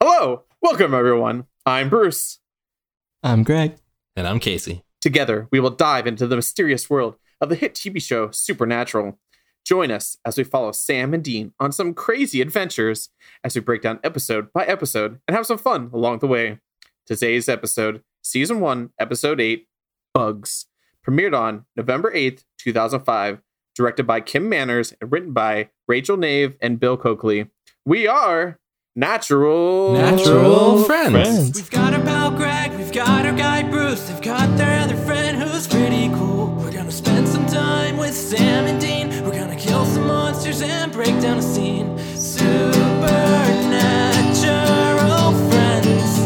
Hello, welcome everyone. I'm Bruce. I'm Greg. And I'm Casey. Together, we will dive into the mysterious world of the hit TV show Supernatural. Join us as we follow Sam and Dean on some crazy adventures as we break down episode by episode and have some fun along the way. Today's episode, Season 1, Episode 8, Bugs, premiered on November 8th, 2005, directed by Kim Manners and written by Rachel Nave and Bill Coakley. We are Natural Natural friends. Friends. We've got our pal Greg, we've got our guy Bruce, they've got their other friend who's pretty cool. We're gonna spend some time with Sam and Dean. We're gonna kill some monsters and break down a scene. Supernatural friends.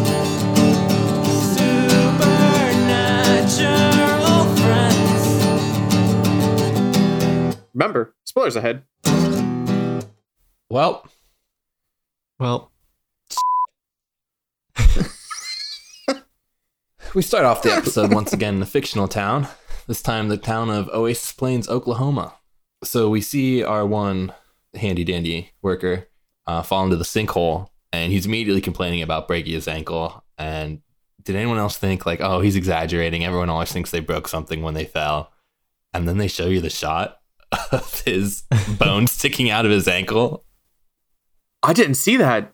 Supernatural friends. Remember, spoilers ahead. Well, Well, we start off the episode once again in a fictional town. This time, the town of Oasis Plains, Oklahoma. So we see our one handy dandy worker uh, fall into the sinkhole, and he's immediately complaining about breaking his ankle. And did anyone else think like, oh, he's exaggerating? Everyone always thinks they broke something when they fell, and then they show you the shot of his bone sticking out of his ankle. I didn't see that.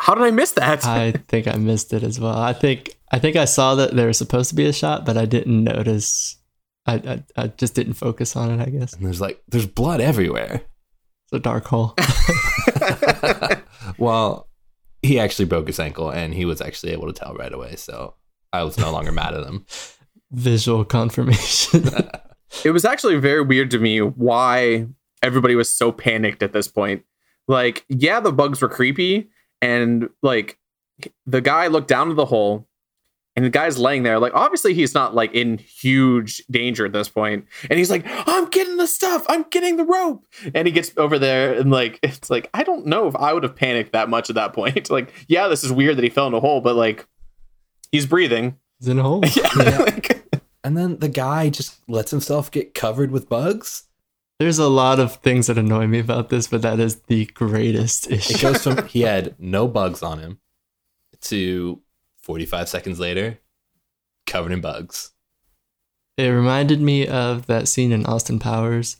How did I miss that? I think I missed it as well. I think I think I saw that there was supposed to be a shot, but I didn't notice. I I, I just didn't focus on it. I guess And there's like, there's blood everywhere. it's a dark hole. well, he actually broke his ankle and he was actually able to tell right away. So I was no longer mad at him. Visual confirmation. it was actually very weird to me why everybody was so panicked at this point. Like, yeah, the bugs were creepy, and like the guy looked down to the hole, and the guy's laying there. Like, obviously, he's not like in huge danger at this point, and he's like, "I'm getting the stuff. I'm getting the rope," and he gets over there, and like, it's like I don't know if I would have panicked that much at that point. like, yeah, this is weird that he fell in a hole, but like, he's breathing. It's in a hole. Yeah, like, And then the guy just lets himself get covered with bugs. There's a lot of things that annoy me about this, but that is the greatest It issue. goes from he had no bugs on him to 45 seconds later, covered in bugs. It reminded me of that scene in Austin Powers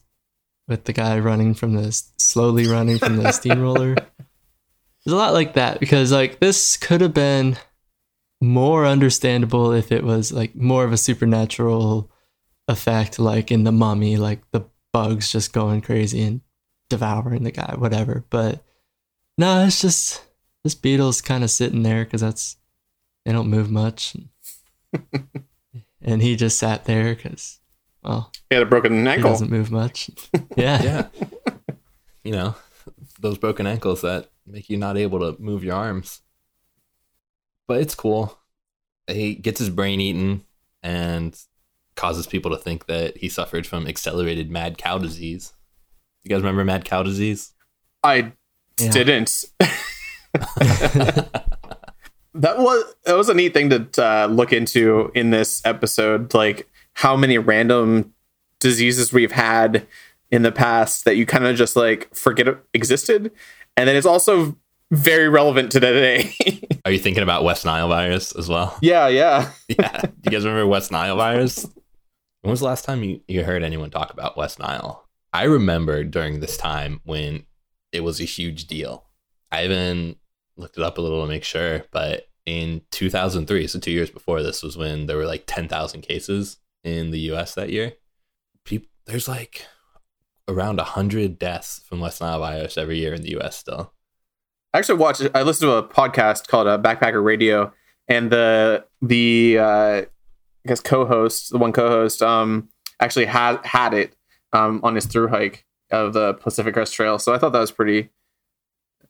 with the guy running from the slowly running from the steamroller. It's a lot like that because like this could have been more understandable if it was like more of a supernatural effect like in the mummy like the bugs just going crazy and devouring the guy whatever but no it's just this beetle's kind of sitting there because that's they don't move much and he just sat there because well he had a broken ankle. he ankle. doesn't move much yeah Yeah. you know, those broken ankles that make you not able to move your arms. But it's cool. He gets his brain eaten and causes people to think that he suffered from accelerated mad cow disease. You guys remember mad cow disease? I Yeah. didn't. that was that was a neat thing to uh, look into in this episode, like how many random diseases we've had in the past that you kind of just like forget existed, and then it's also very relevant to today. Are you thinking about West Nile virus as well? yeah, yeah. yeah. You guys remember West Nile virus? When was the last time you, you heard anyone talk about West Nile? I remember during this time when it was a huge deal. I even looked it up a little to make sure, but in 2003, so two years before this, was when there were like 10,000 cases in the US that year. People, there's like around 100 deaths from West Nile virus every year in the US still. I actually watched. I listened to a podcast called uh, Backpacker Radio, and the the uh, I guess co-host, the one co-host, um, actually had had it um on his through hike of the Pacific Crest Trail. So I thought that was pretty.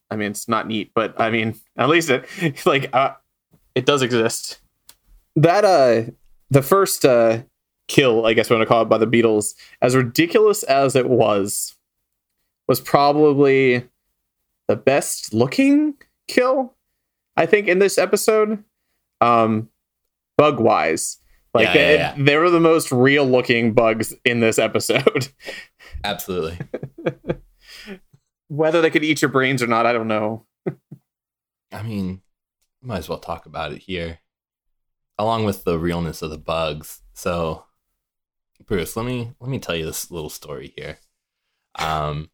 I mean, it's not neat, but I mean, at least it like uh, it does exist. That uh, the first uh kill, I guess we want to call it by the beetles, as ridiculous as it was, was probably the best looking kill I think in this episode um bug wise like Yeah, they, yeah, yeah. they were the most real looking bugs in this episode Absolutely. whether they could eat your brains or not I don't know I mean, might as well talk about it here, along with the realness of the bugs. So, Bruce, let me let me tell you this little story here. Um,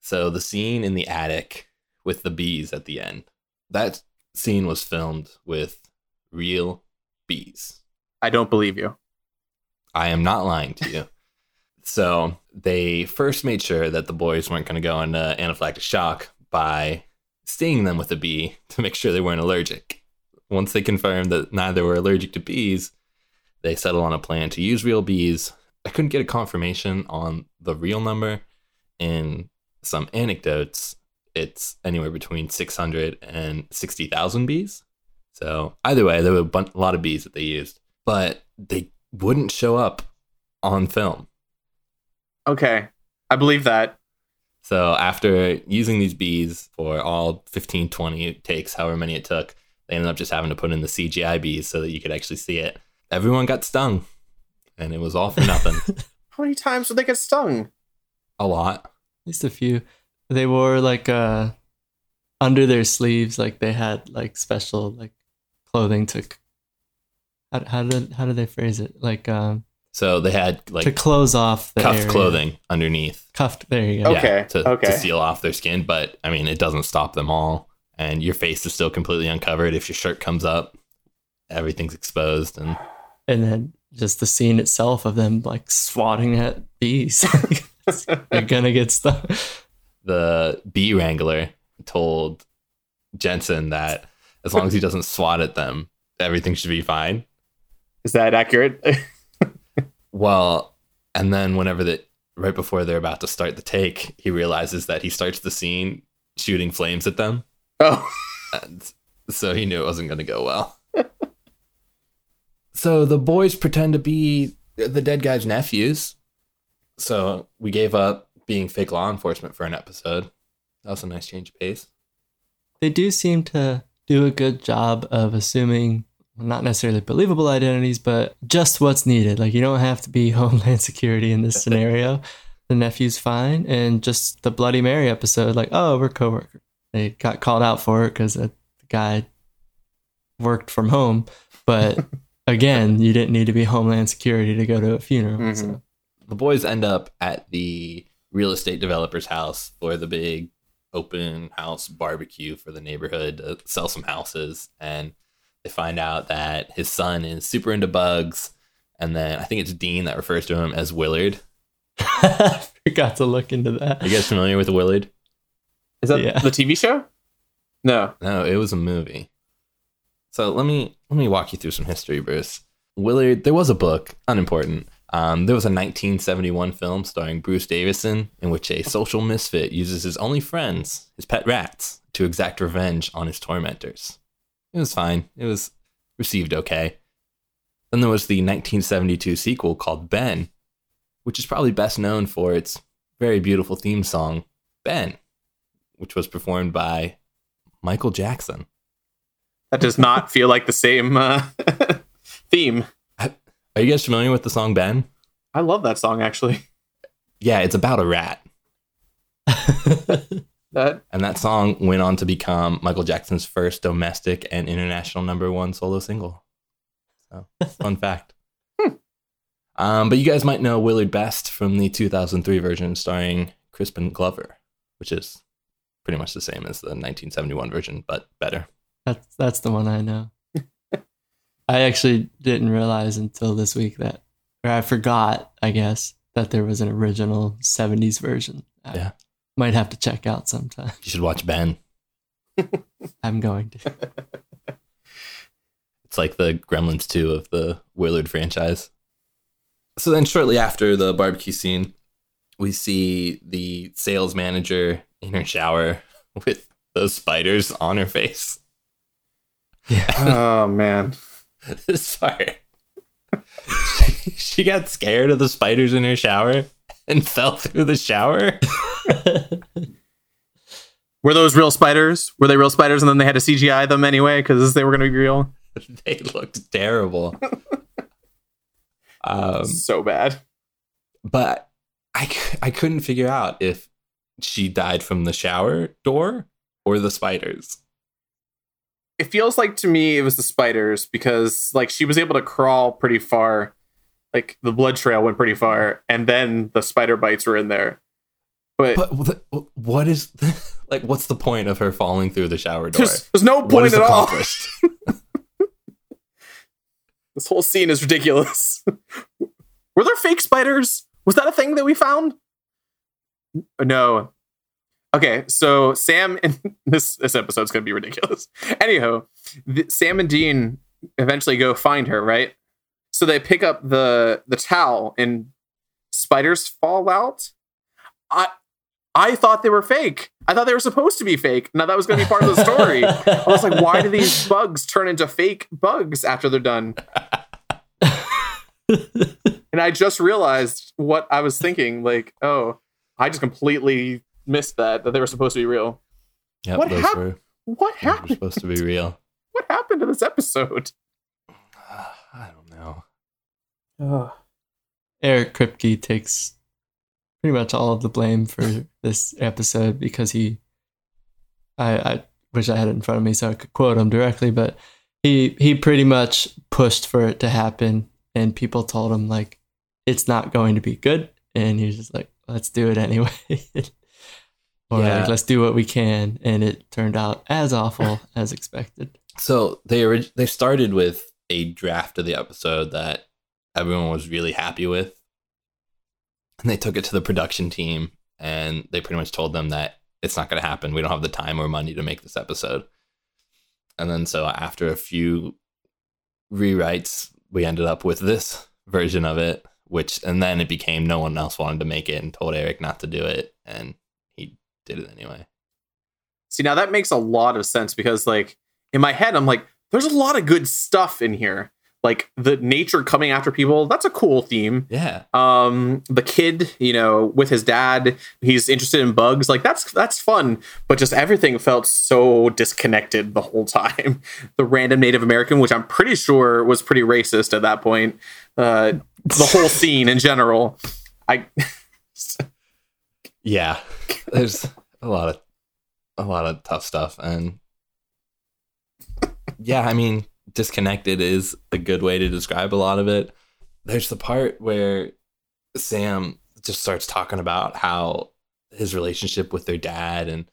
so the scene in the attic with the bees at the end, that scene was filmed with real bees. I don't believe you. I am not lying to you. so they first made sure that the boys weren't going to go into anaphylactic shock by stinging them with a bee to make sure they weren't allergic. Once they confirmed that neither were allergic to bees, they settled on a plan to use real bees. I couldn't get a confirmation on the real number. In some anecdotes, it's anywhere between 600 and 60,000 bees. So either way, there were a, bun- a lot of bees that they used, but they wouldn't show up on film. Okay. I believe that. So after using these bees for all 15, 20 takes, however many it took, they ended up just having to put in the CGI bees so that you could actually see it. Everyone got stung, and it was all for nothing. How many times would they get stung? a lot. At least a few. They wore like uh under their sleeves, like they had like special like clothing to. How, how did how did they phrase it? Like um So they had like to close off the cuffed area. clothing underneath. Cuffed. There you go. Okay. Yeah, to, okay. to seal off their skin, but I mean, it doesn't stop them all. And your face is still completely uncovered. If your shirt comes up, everything's exposed. And And then just the scene itself of them like swatting at bees. You're gonna get stung. the bee wrangler told Jensen that as long as he doesn't swat at them, everything should be fine. Is that accurate? Well, and then whenever the right before they're about to start the take, he realizes that he starts the scene shooting flames at them. oh. And so he knew it wasn't going to go well. so the boys pretend to be the dead guy's nephews. So we gave up being fake law enforcement for an episode. That was a nice change of pace. They do seem to do a good job of assuming not necessarily believable identities, but just what's needed. Like you don't have to be Homeland Security in this scenario. the nephew's fine, and just the Bloody Mary episode, like oh we're coworkers. They got called out for it because the guy worked from home, but again, you didn't need to be Homeland Security to go to a funeral. So. Mhm. the boys end up at the real estate developer's house for the big open house barbecue for the neighborhood to sell some houses and they find out that his son is super into bugs and then i think it's dean that refers to him as willard Forgot to look into that. are you guys familiar with willard Is that Yeah. the TV show? No. no it was a movie so let me let me walk you through some history bruce willard there was a book unimportant um, there was a 1971 film starring Bruce Davison in which a social misfit uses his only friends, his pet rats, to exact revenge on his tormentors. It was fine. It was received okay. Then there was the 1972 sequel called Ben, which is probably best known for its very beautiful theme song, Ben, which was performed by Michael Jackson. That does not feel like the same uh, theme. Are you guys familiar with the song Ben? I love that song actually. Yeah, it's about a rat. That And that song went on to become Michael Jackson's first domestic and international number one solo single. So, fun fact. Um, but you guys might know Willard best from the 2003 version starring Crispin Glover, which is pretty much the same as the 1971 version, but better. That's that's the one I know. I actually didn't realize until this week that, or I forgot, I guess, that there was an original '70s version. Yeah. Might have to check out sometime. You should watch Ben. I'm going to. It's like the Gremlins 2 of the Willard franchise. So then, shortly after the barbecue scene, we see the sales manager in her shower with those spiders on her face. Yeah. oh man. this part. She, she got scared of the spiders in her shower and fell through the shower. Were those real spiders? Were they real spiders and then they had to CGI them anyway because they were going to be real? they looked terrible. um, so bad. but I, I couldn't figure out if she died from the shower door or the spiders. it feels like to me it was the spiders because like she was able to crawl pretty far, like the blood trail went pretty far, and then the spider bites were in there. But, But what is like? What's the point of her falling through the shower door? there's, there's no point at all. This whole scene is ridiculous. Were there fake spiders? Was that a thing that we found? No. Okay, so Sam and this this episode's gonna be ridiculous. Anyhow, th- Sam and Dean eventually go find her, right? So they pick up the the towel and spiders fall out. I I thought they were fake. I thought they were supposed to be fake. Now that was gonna be part of the story. I was like, why do these bugs turn into fake bugs after they're done? and I just realized what I was thinking. Like, oh, I just completely missed that that they were supposed to be real. Yep, What those hap- were, What those were happened? supposed to be real. What happened to this episode? I don't know. Ugh. Eric Kripke takes pretty much all of the blame for this episode because he I, I wish I had it in front of me so I could quote him directly, but he he pretty much pushed for it to happen and people told him like it's not going to be good and he's just like, let's do it anyway. or Yeah. like let's do what we can and it turned out as awful as expected. So they orig- they started with a draft of the episode that everyone was really happy with, and they took it to the production team, and they pretty much told them that it's not going to happen. We don't have the time or money to make this episode. And then so after a few rewrites, we ended up with this version of it, which and then it became no one else wanted to make it and told Eric not to do it, and he did it anyway. See, now that makes a lot of sense because, like, in my head, I'm like, there's a lot of good stuff in here. Like the nature coming after people, that's a cool theme. Yeah. um the kid you know with his dad he's interested in bugs like that's that's fun but just everything felt so disconnected the whole time the random native american which i'm pretty sure was pretty racist at that point uh the whole scene in general i Yeah, there's a lot of a lot of tough stuff, and yeah, I mean, disconnected is a good way to describe a lot of it. There's the part where Sam just starts talking about how his relationship with their dad and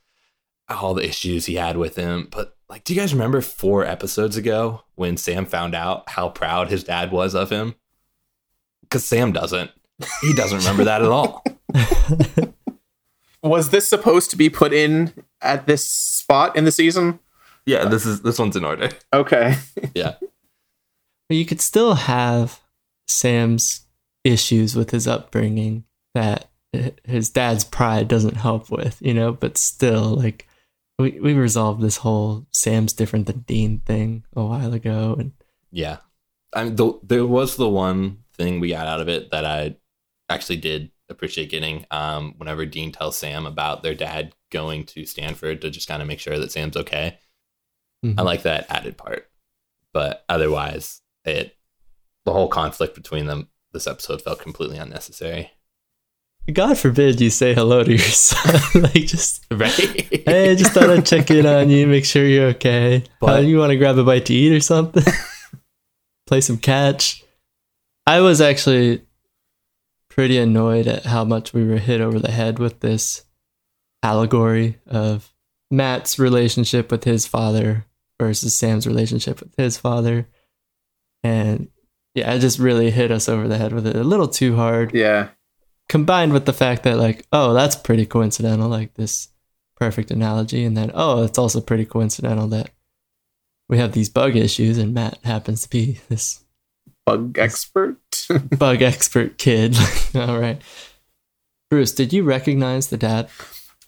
all the issues he had with him. But like, do you guys remember four episodes ago when Sam found out how proud his dad was of him? Because Sam doesn't. He doesn't remember that at all. was this supposed to be put in at this spot in the season Yeah, this is this one's in order. okay Yeah. But you could still have Sam's issues with his upbringing that his dad's pride doesn't help with, you know, but still, like, we, we resolved this whole Sam's different than Dean thing a while ago. And Yeah. I mean, the, there was the one thing we got out of it that I actually did appreciate getting. Um, whenever Dean tells Sam about their dad going to Stanford to just kind of make sure that Sam's okay, Mhm. I like that added part. But otherwise, it the whole conflict between them this episode felt completely unnecessary. God forbid you say hello to your son. like, just, Right? hey, just thought I'd check in on you, make sure you're okay. But- Uh, you want to grab a bite to eat or something? Play some catch. I was actually pretty annoyed at how much we were hit over the head with this allegory of Matt's relationship with his father versus Sam's relationship with his father. And yeah, it just really hit us over the head with it. A little too hard. Yeah. Combined with the fact that like oh that's pretty coincidental like this perfect analogy. And then oh it's also pretty coincidental that we have these bug issues and matt happens to be this bug expert? bug expert kid. All right. Bruce did you recognize the dad?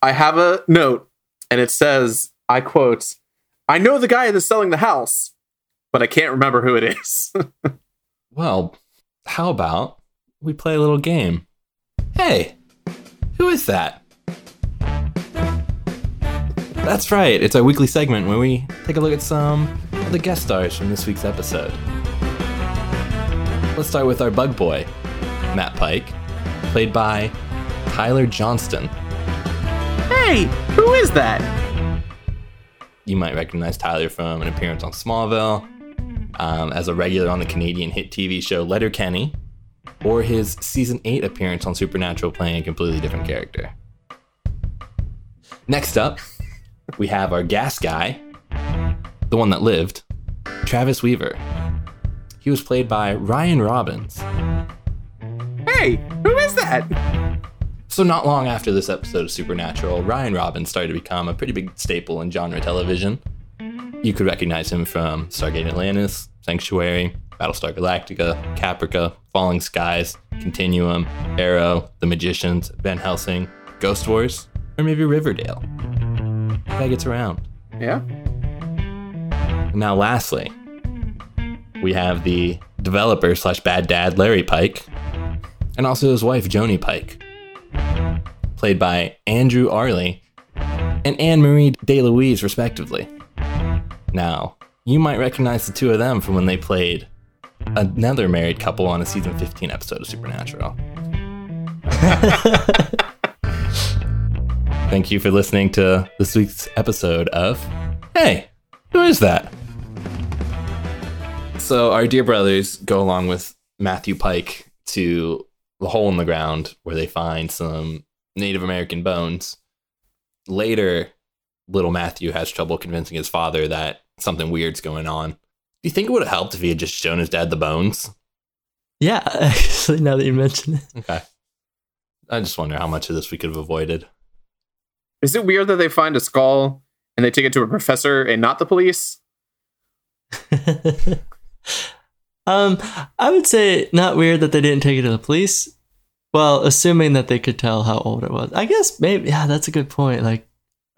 I have a note and it says, I quote, I know the guy that's selling the house, but I can't remember who it is. well, how about we play a little game? Hey, who is that? That's right, it's our weekly segment where we take a look at some of the guest stars from this week's episode. Let's start with our bug boy, Matt Pike, played by Tyler Johnston. Hey, who is that? you might recognize Tyler from an appearance on Smallville, um, as a regular on the Canadian hit TV show Letterkenny, or his season 8 appearance on Supernatural playing a completely different character. Next up, we have our gas guy, the one that lived, Travis Weaver. He was played by Ryan Robbins. Hey, who is that? So, not long after this episode of Supernatural, Ryan Robbins started to become a pretty big staple in genre television. You could recognize him from Stargate Atlantis, Sanctuary, Battlestar Galactica, Caprica, Falling Skies, Continuum, Arrow, The Magicians, Van Helsing, Ghost Wars, or maybe Riverdale. Guy gets around. Yeah. Now, lastly, we have the developer slash bad dad Larry Pike, and also his wife Joni Pike, played by Andrew Airlie and Anne Marie DeLuise, respectively. Now, you might recognize the two of them from when they played another married couple on a season 15 episode of Supernatural. Thank you for listening to this week's episode of Hey, who is that? So, our dear brothers go along with Matthew Pike to the hole in the ground where they find some Native American bones. Later, little Matthew has trouble convincing his father that something weird's going on. Do you think it would have helped if he had just shown his dad the bones? Yeah, actually, now that you mention it. Okay. I just wonder how much of this we could have avoided. Is it weird that they find a skull and they take it to a professor and not the police? um, I would say not weird that they didn't take it to the police. Well, assuming that they could tell how old it was. I guess maybe yeah, that's a good point. Like,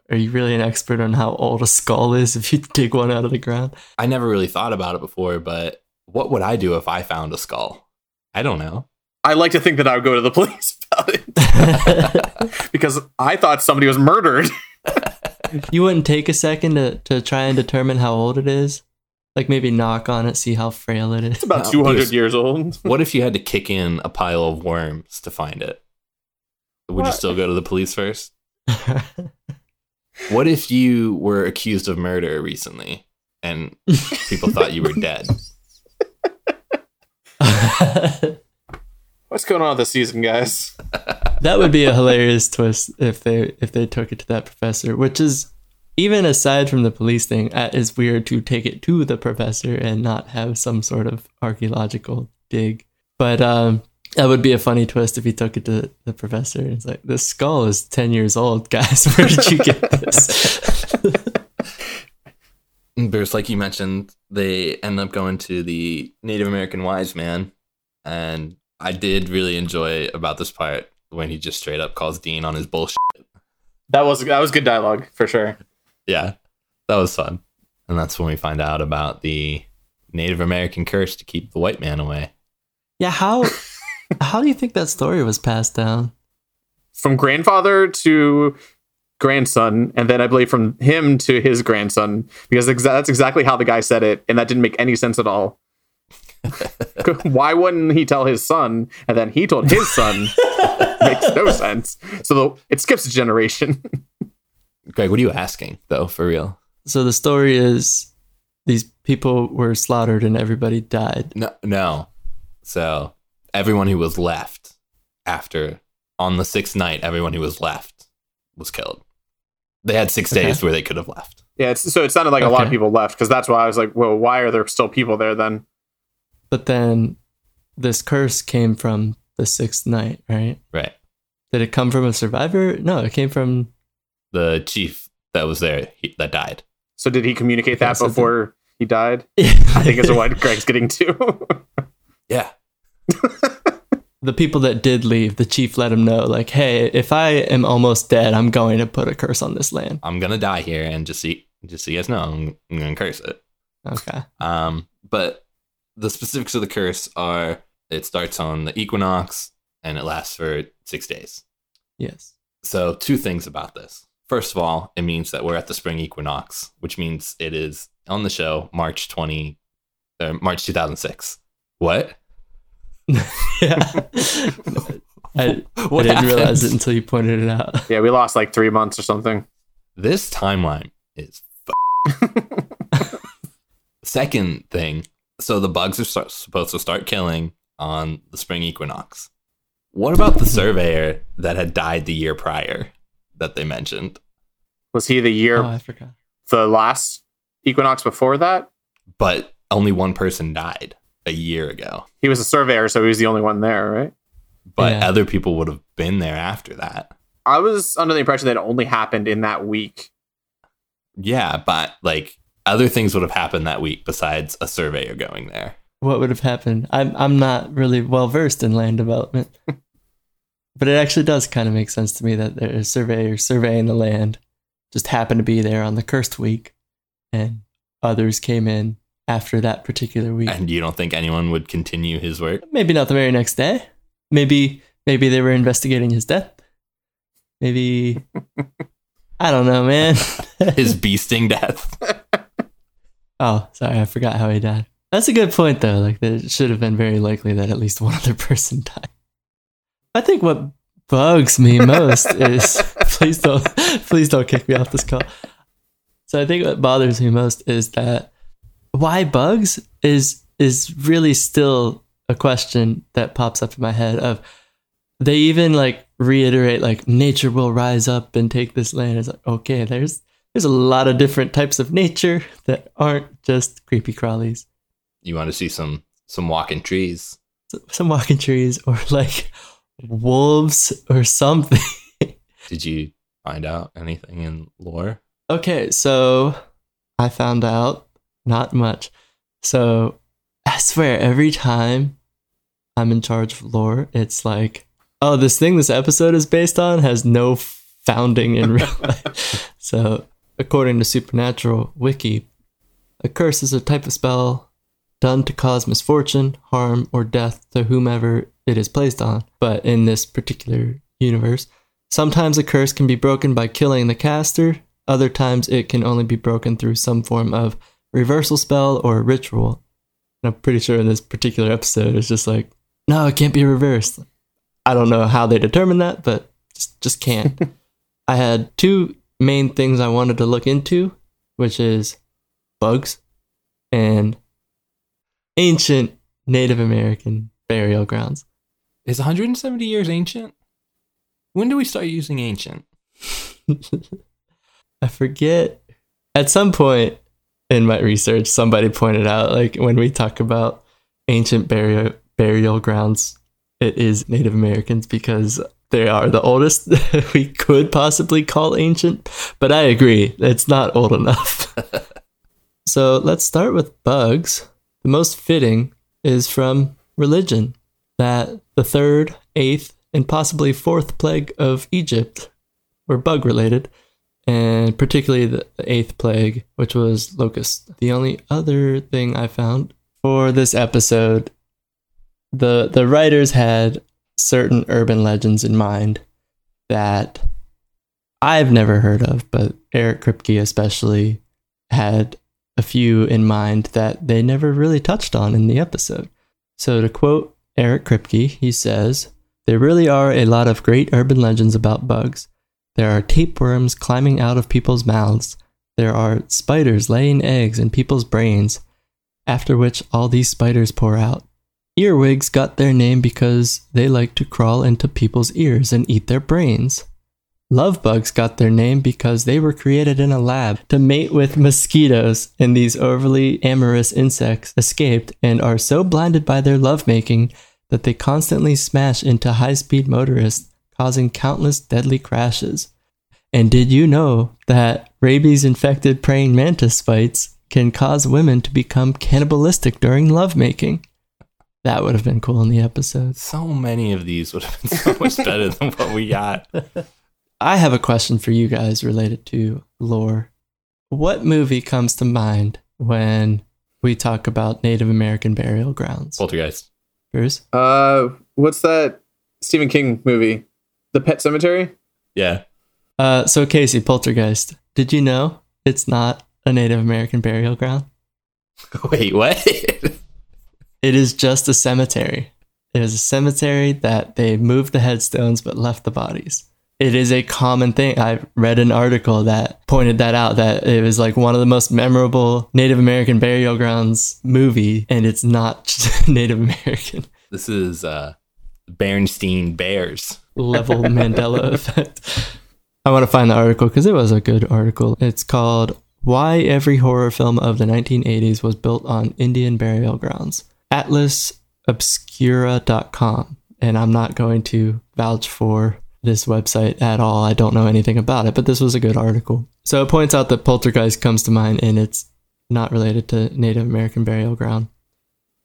are you really an expert on how old a skull is if you dig one out of the ground? I never really thought about it before, but what would I do if I found a skull? I don't know. I like to think that I would go to the police about it because I thought somebody was murdered. you wouldn't take a second to, to try and determine how old it is? Like maybe knock on it, see how frail it is. It's about No, 200 years old. What if you had to kick in a pile of worms to find it? Would you still go to the police first? What if you were accused of murder recently and people thought you were dead? What's going on this season, guys? that would be a hilarious twist if they if they took it to that professor, which is even aside from the police thing, uh, is weird to take it to the professor and not have some sort of archaeological dig. But um, that would be a funny twist if he took it to the professor. and It's like this skull is ten years old, guys. Where did you get this? There's like you mentioned, they end up going to the Native American wise man, and I did really enjoy about this part when he just straight up calls Dean on his bullshit. That was that was good dialogue for sure. Yeah, that was fun, and that's when we find out about the Native American curse to keep the white man away. yeah, how how do you think that story was passed down? From grandfather to grandson, and then I believe from him to his grandson, because exa- that's exactly how the guy said it, and that didn't make any sense at all. Why wouldn't he tell his son, and then he told his son? Makes no sense. So the, it skips a generation. Greg, what are you asking though? For real? So the story is these people were slaughtered and everybody died. No, no. So everyone who was left after on the sixth night, everyone who was left was killed. They had six Okay. days where they could have left. yeah, it's, so it sounded like a lot of people left because that's why I was like, well, why are there still people there then? But then this curse came from the sixth night, right? Right. Did it come from a survivor? No, it came from. The chief that was there he, that died. So did he communicate that Okay, so the- before he died? I I think is what Greg's getting to. Yeah. the people that did leave, the chief let him know, like, hey, if I am almost dead, I'm going to put a curse on this land. I'm gonna die here, and just see, just so you guys know, I'm, I'm gonna curse it. Okay. Um, but the specifics of the curse are: it starts on the equinox and it lasts for six days. Yes. So, two things about this. First of all, it means that we're at the spring equinox, which means it is on the show March 20, uh, March 2006. What? yeah. I, What I didn't realize it until you pointed it out. yeah, we lost like three months or something. This timeline is f- Second thing, so the bugs are start, supposed to start killing on the spring equinox. What about the surveyor that had died the year prior that they mentioned? Was he the year Oh, I forgot. the last equinox before that? But only one person died a year ago. He was a surveyor, so he was the only one there, right? But Yeah. other people would have been there after that. I was under the impression that it only happened in that week. Yeah, but like other things would have happened that week besides a surveyor going there. What would have happened? I'm I'm not really well versed in land development, but it actually does kind of make sense to me that there's surveyors surveying the land, just happened to be there on the cursed week, and others came in after that particular week. And you don't think anyone would continue his work? Maybe not the very next day. Maybe maybe they were investigating his death. Maybe I don't know, man. His beasting death. oh, sorry, I forgot how he died. That's a good point though. Like it should have been very likely that at least one other person died. I think what bugs me most is please don't please don't kick me off this call. So I think what bothers me most is that why bugs is is really still a question that pops up in my head of they even like reiterate like nature will rise up and take this land. It's like okay, there's there's a lot of different types of nature that aren't just creepy crawlies. You want to see some some walking trees. Some walking trees or like wolves or something. Did you find out anything in lore? Okay, so I found out not much. So I swear, every time I'm in charge of lore, it's like, oh, this thing this episode is based on has no founding in real life. So, according to Supernatural Wiki, a curse is a type of spell done to cause misfortune, harm, or death to whomever it is placed on. But in this particular universe, sometimes a curse can be broken by killing the caster, other times it can only be broken through some form of reversal spell or ritual. And I'm pretty sure in this particular episode it's just like, no, it can't be reversed. I don't know how they determined that, but just just can't. I had two main things I wanted to look into, which is bugs and ancient Native American burial grounds. Is 170 years ancient? When do we start using ancient? I forget. At some point in my research, somebody pointed out like when we talk about ancient burial burial grounds, it is Native Americans because they are the oldest we could possibly call ancient. But I agree, it's not old enough. so let's start with bugs. The most fitting is from religion that the third, eighth, and possibly fourth plague of Egypt were bug related and particularly the eighth plague, which was locust. The only other thing I found for this episode, the the writers had certain urban legends in mind that I've never heard of, but Eric Kripke especially had a few in mind that they never really touched on in the episode. So to quote Eric Kripke, he says, There really are a lot of great urban legends about bugs. There are tapeworms climbing out of people's mouths. There are spiders laying eggs in people's brains, after which all these spiders pour out. Earwigs got their name because they like to crawl into people's ears and eat their brains. Love bugs got their name because they were created in a lab to mate with mosquitoes, and these overly amorous insects escaped and are so blinded by their lovemaking that they constantly smash into high speed motorists causing countless deadly crashes. And did you know that rabies infected praying mantis bites can cause women to become cannibalistic during lovemaking? That would have been cool in the episode. So many of these would have been so much better than what we got. I have a question for you guys related to lore. What movie comes to mind when we talk about Native American burial grounds? Poltergeist. Bruce? Uh, what's that Stephen King movie? The Pet Sematary? Yeah. Uh, so Casey, Poltergeist, did you know it's not a Native American burial ground? Wait, what? It is just a cemetery. It is a cemetery that they moved the headstones but left the bodies. It is a common thing. I read an article that pointed that out that it was like one of the most memorable Native American burial grounds movie, and it's not Native American This is uh, Bernstein Bears. level Mandela effect. I want to find the article because it was a good article. It's called Why Every Horror Film of the 1980s Was Built on Indian Burial Grounds. AtlasObscura.com. And I'm not going to vouch for this website at all. I don't know anything about it, but this was a good article. So it points out that poltergeist comes to mind and it's not related to Native American burial ground.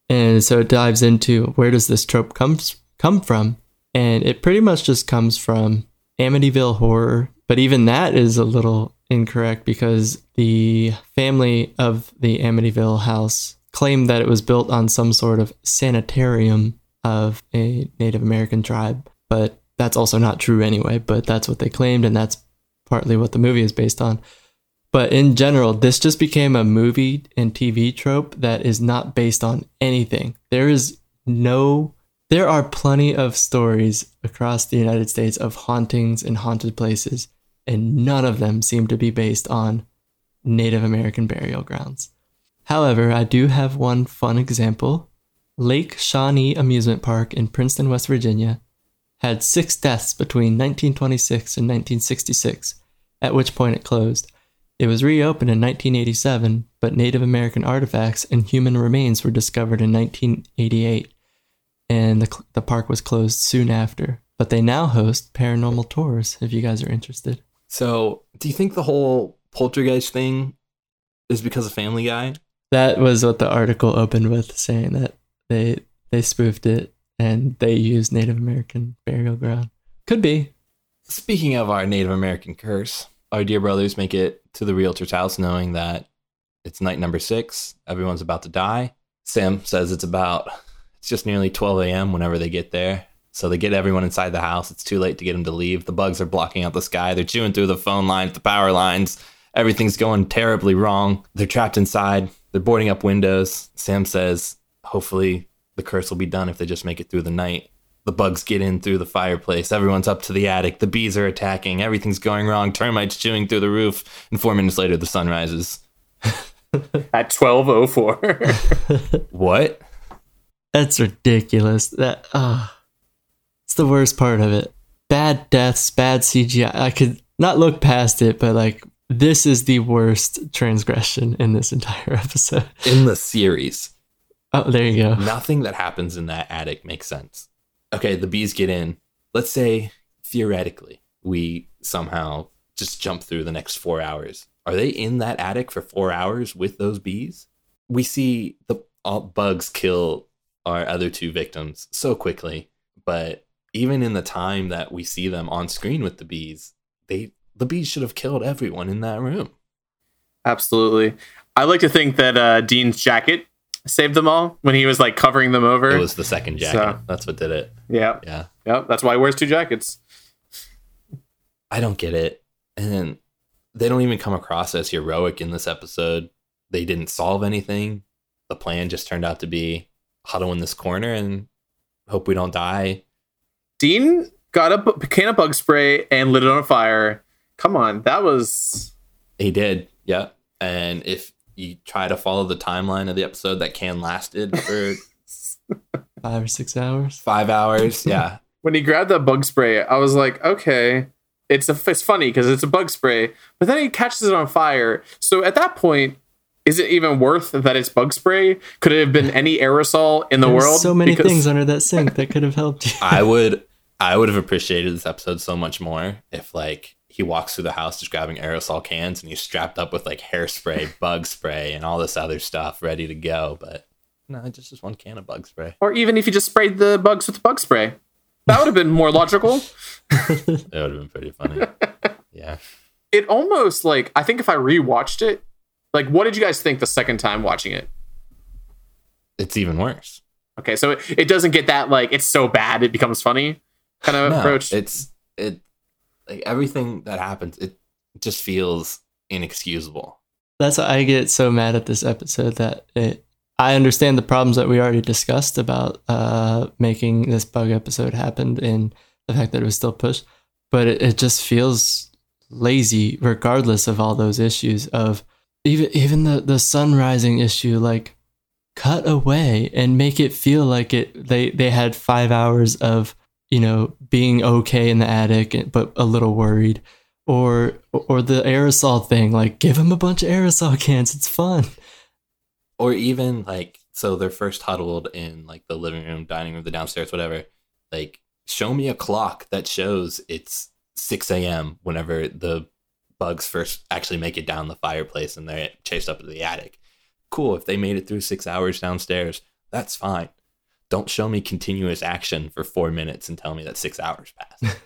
And so it dives into where does this trope comes come from? And it pretty much just comes from Amityville horror, but even that is a little incorrect because the family of the Amityville house claimed that it was built on some sort of sanitarium of a Native American tribe, but that's also not true anyway, but that's what they claimed and that's partly what the movie is based on. But in general, this just became a movie and TV trope that is not based on anything. There is no there are plenty of stories across the United States of hauntings and haunted places, and none of them seem to be based on Native American burial grounds. However, I do have one fun example. Lake Shawnee Amusement Park in Princeton, West Virginia, had six deaths between 1926 and 1966, at which point it closed. It was reopened in 1987, but Native American artifacts and human remains were discovered in 1988 and the, the park was closed soon after. But they now host paranormal tours if you guys are interested. So, do you think the whole poltergeist thing is because of Family Guy? That was what the article opened with, saying that they they spoofed it and they use Native American burial ground. Could be. Speaking of our Native American curse, our dear brothers make it to the realtor's house knowing that it's night number six. Everyone's about to die. Sam says it's about, it's just nearly 12 a.m. whenever they get there. So they get everyone inside the house. It's too late to get them to leave. The bugs are blocking out the sky. They're chewing through the phone lines, the power lines. Everything's going terribly wrong. They're trapped inside. They're boarding up windows. Sam says, hopefully the curse will be done if they just make it through the night. The bugs get in through the fireplace. Everyone's up to the attic. The bees are attacking. Everything's going wrong. Termites chewing through the roof. And four minutes later, the sun rises. At 1204. What? That's ridiculous. That ah, it's the worst part of it. Bad deaths, bad CGI. I could not look past it, but like this is the worst transgression in this entire episode. In the series, Oh, there you go. nothing that happens in that attic makes sense. Okay, the bees get in. Let's say, theoretically, we somehow just jump through the next four hours. Are they in that attic for four hours with those bees? We see the all bugs kill our other two victims so quickly, but even in the time that we see them on screen with the bees, they the bees should have killed everyone in that room. Absolutely. I like to think that uh, Dean's jacket saved them all when he was like covering them over. It was the second jacket. So- That's what did it. yeah. Yeah. Yep. That's why he wears two jackets. I don't get it. And they don't even come across as heroic in this episode. They didn't solve anything. The plan just turned out to be huddle in this corner and hope we don't die. Dean got a can of bug spray and lit it on a fire. Come on, that was He did. Yeah. And if you try to follow the timeline of the episode, that can lasted for Five or six hours. five hours. Yeah. when he grabbed that bug spray. I was like, okay, it's a it's funny because it's a bug spray, but then he catches it on fire. So at that point, is it even worth that it's bug spray? Could it have been any aerosol in the There's world? so many Because- things under that sink that could have helped you. I would I would have appreciated this episode so much more if like he walks through the house just grabbing aerosol cans and he's strapped up with like hairspray, bug spray, and all this other stuff ready to go. But no, just just one can of bug spray. Or even if he just sprayed the bugs with bug spray, that would have been more logical. That would have been pretty funny. Yeah. It almost like I think if I rewatched it, like what did you guys think the second time watching it? It's even worse. Okay, so it, it doesn't get that like it's so bad it becomes funny kind of No, approach. it's it like everything that happens, it just feels inexcusable. That's why I get so mad at this episode that it. I understand the problems that we already discussed about uh, making this bug episode happen and the fact that it was still pushed, but it, it just feels lazy regardless of all those issues of even even the the sun rising issue like cut away and make it feel like it they they had 5 hours of you know being okay in the attic eh, but a little worried. Or or the aerosol thing like give them a bunch of aerosol cans it's fun. Or even like so they're first huddled in like the living room dining room the downstairs whatever. Like show me a clock that shows it's 6 a.m whenever the bugs first actually make it down the fireplace and they're chased up to the attic. Cool if they made it through six hours downstairs that's fine don't show me continuous action for four minutes and tell me that six hours passed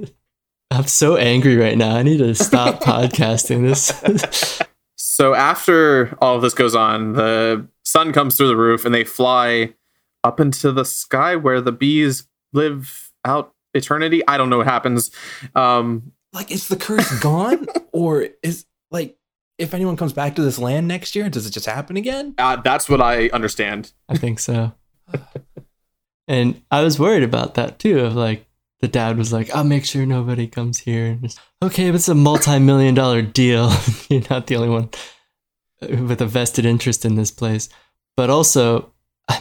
i'm so angry right now i need to stop podcasting this So after all of this goes on, the sun comes through the roof and they fly up into the sky where the bees live out eternity. I don't know what happens. Um, like is the curse gone or is like if anyone comes back to this land next year does it just happen again uh, that's what I understand. I think so. and I was worried about that too. Of like the dad was like, "I'll make sure nobody comes here." It's, okay, but it's a multi-million dollar deal. You're not the only one with a vested interest in this place. But also,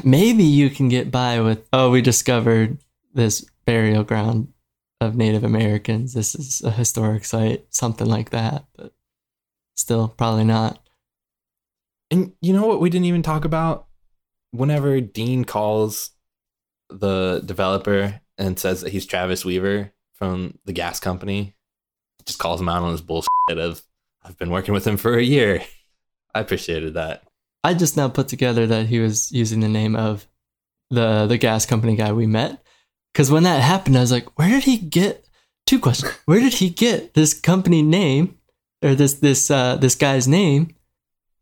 maybe you can get by with, "Oh, we discovered this burial ground of Native Americans. This is a historic site, something like that." But still, probably not. And you know what we didn't even talk about? Whenever Dean calls the developer and says that he's Travis Weaver from the gas company, just calls him out on his bullshit of I've been working with him for a year. I appreciated that. I just now put together that he was using the name of the the gas company guy we met. Because when that happened, I was like, where did he get? Two questions. Where did he get this company name or this this uh, this guy's name?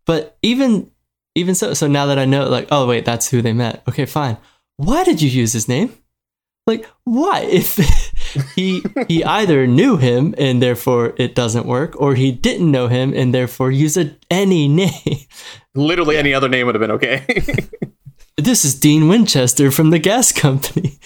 But even even so, so now that I know, like, oh wait, that's who they met. Okay, fine. Why did you use his name? Like, why? If he he either knew him and therefore it doesn't work, or he didn't know him and therefore use a, any name. Literally any other name would have been okay. This is Dean Winchester from the gas company.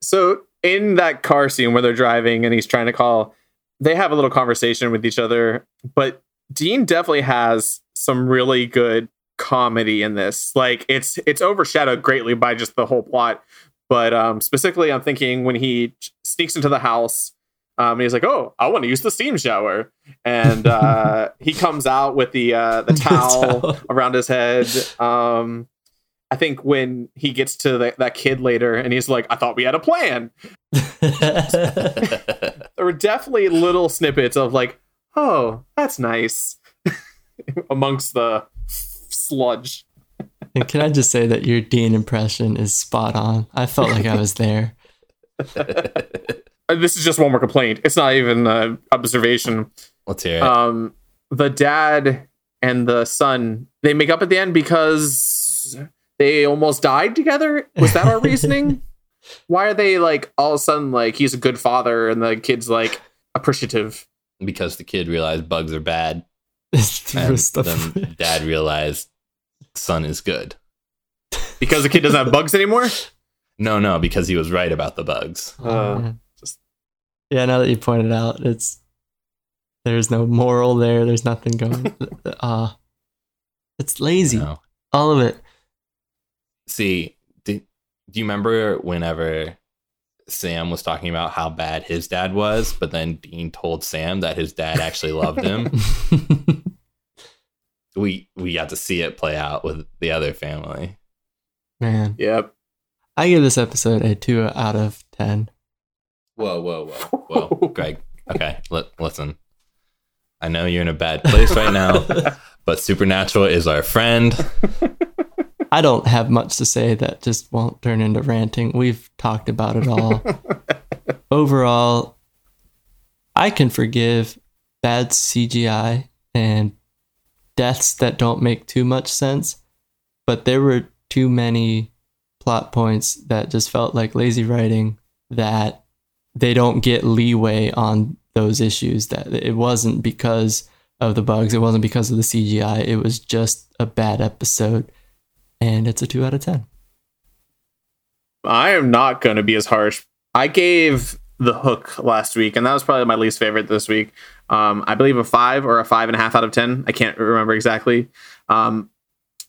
so in that car scene where they're driving and he's trying to call, they have a little conversation with each other. But Dean definitely has some really good comedy in this. Like it's it's overshadowed greatly by just the whole plot. But um, specifically, I'm thinking when he sneaks into the house, um, he's like, "Oh, I want to use the steam shower," and uh, he comes out with the uh, the towel towel. around his head. Um, I think when he gets to the, that kid later, and he's like, "I thought we had a plan." There were definitely little snippets of like, "Oh, that's nice," amongst the sludge. and can I just say that your Dean impression is spot on? I felt like I was there. This is just one more complaint. It's not even an observation. Let's hear it. um the dad and the son they make up at the end because they almost died together was that our reasoning why are they like all of a sudden like he's a good father and the kid's like appreciative because the kid realized bugs are bad, and stuff. then dad realized son is good. because the kid doesn't have bugs anymore No, no, because he was right about the bugs. Uh, yeah. just- yeah, now that you pointed out, it's there's no moral there. There's nothing going. Uh, it's lazy. You know? All of it. See, do, do you remember whenever Sam was talking about how bad his dad was, but then Dean told Sam that his dad actually loved him? we we got to see it play out with the other family. Man, yep I give this episode a two out of ten. Whoa, whoa, whoa, whoa, Greg. Okay, li- listen. I know you're in a bad place right now, but Supernatural is our friend. I don't have much to say that just won't turn into ranting. We've talked about it all. Overall, I can forgive bad CGI and deaths that don't make too much sense, but there were too many plot points that just felt like lazy writing that they don't get leeway on those issues that it wasn't because of the bugs, it wasn't because of the CGI, it was just a bad episode and it's a 2 out of 10. i am not going to be as harsh i gave The Hook last week, and that was probably my least favorite this week. Um, I believe a five or a five and a half out of ten. I can't remember exactly. Um,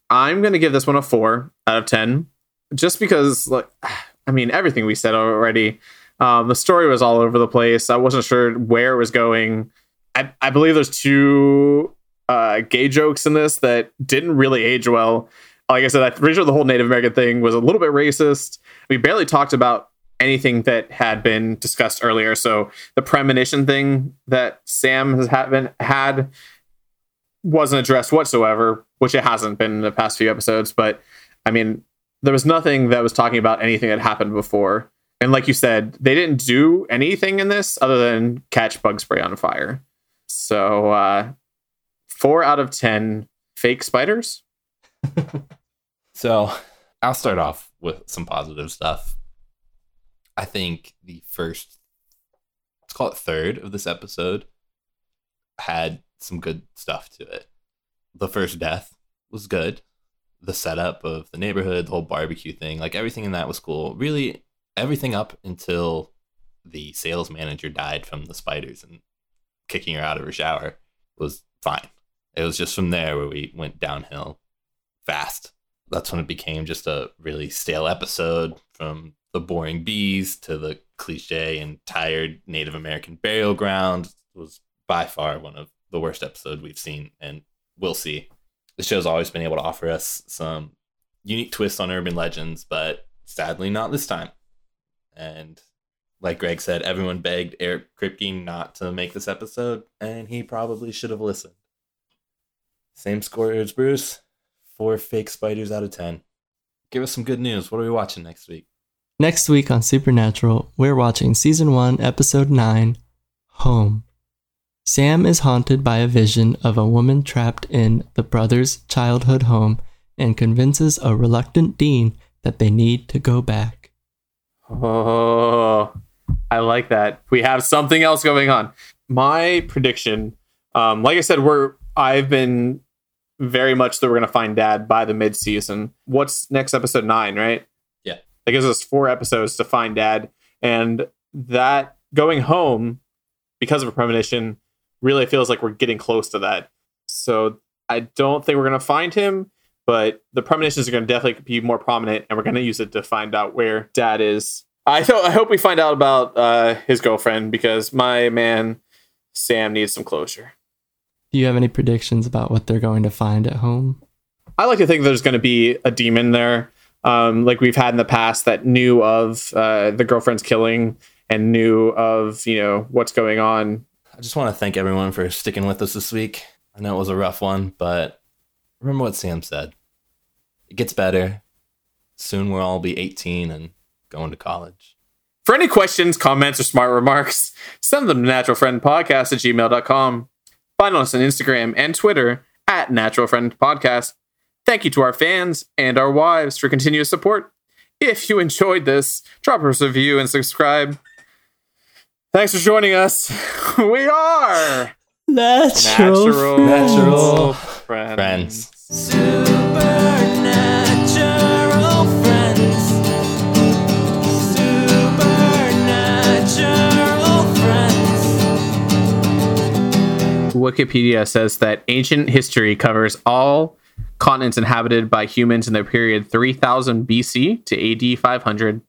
I'm going to give this one a four out of ten, just because, like, I mean, everything we said already. Um, the story was all over the place. I wasn't sure where it was going. I, I believe there's two uh, gay jokes in this that didn't really age well. Like I said, pretty sure the whole Native American thing was a little bit racist. We barely talked about anything that had been discussed earlier. So the premonition thing that Sam has had, been, had wasn't addressed whatsoever, which it hasn't been in the past few episodes. But I mean, there was nothing that was talking about anything that happened before. And like you said, they didn't do anything in this other than catch bug spray on fire. So uh, four out of ten fake spiders. So I'll start off with some positive stuff. I think the first, let's call it third of this episode, had some good stuff to it. The first death was good. The setup of the neighborhood, the whole barbecue thing, like everything in that was cool. Really, everything up until the sales manager died from the spiders and kicking her out of her shower was fine. It was just from there where we went downhill fast. That's when it became just a really stale episode from the boring bees to the cliche and tired Native American burial ground was by far one of the worst episodes we've seen and we'll see. The show's always been able to offer us some unique twists on urban legends, but sadly not this time. And like Greg said, everyone begged Eric Kripke not to make this episode, and he probably should have listened. Same score as Bruce. Four fake spiders out of ten. Give us some good news. What are we watching next week? Next week on Supernatural, we're watching season 1, episode 9, Home. Sam is haunted by a vision of a woman trapped in the brothers' childhood home and convinces a reluctant Dean that they need to go back. Oh, I like that. We have something else going on. My prediction, um, like I said, we're I've been very much that we're gonna find Dad by the mid season. What's next episode nine, right? Yeah. That gives us four episodes to find Dad, and that going home because of a premonition really feels like we're getting close to that. So I don't think we're gonna find him, but the premonitions are gonna definitely be more prominent, and we're gonna use it to find out where Dad is. I th- I hope we find out about uh, his girlfriend because my man Sam needs some closure. Do you have any predictions about what they're going to find at home? I like to think there's going to be a demon there, um, like we've had in the past that knew of uh, the girlfriend's killing and knew of you know what's going on. I just want to thank everyone for sticking with us this week. I know it was a rough one, but remember what Sam said. It gets better. Soon we'll all be 18 and going to college. For any questions, comments, or smart remarks, send them to naturalfriendpodcast at gmail.com. Find us on Instagram and Twitter at Natural Friend Podcast. Thank you to our fans and our wives for continuous support. If you enjoyed this, drop us a review and subscribe. Thanks for joining us. We are Natural. Natural, Natural friends. friends. Supernatural friends. Supernatural friends. Wikipedia says that ancient history covers all continents inhabited by humans in the period 3000 BC to AD 500.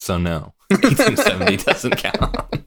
So no, 1870 doesn't count.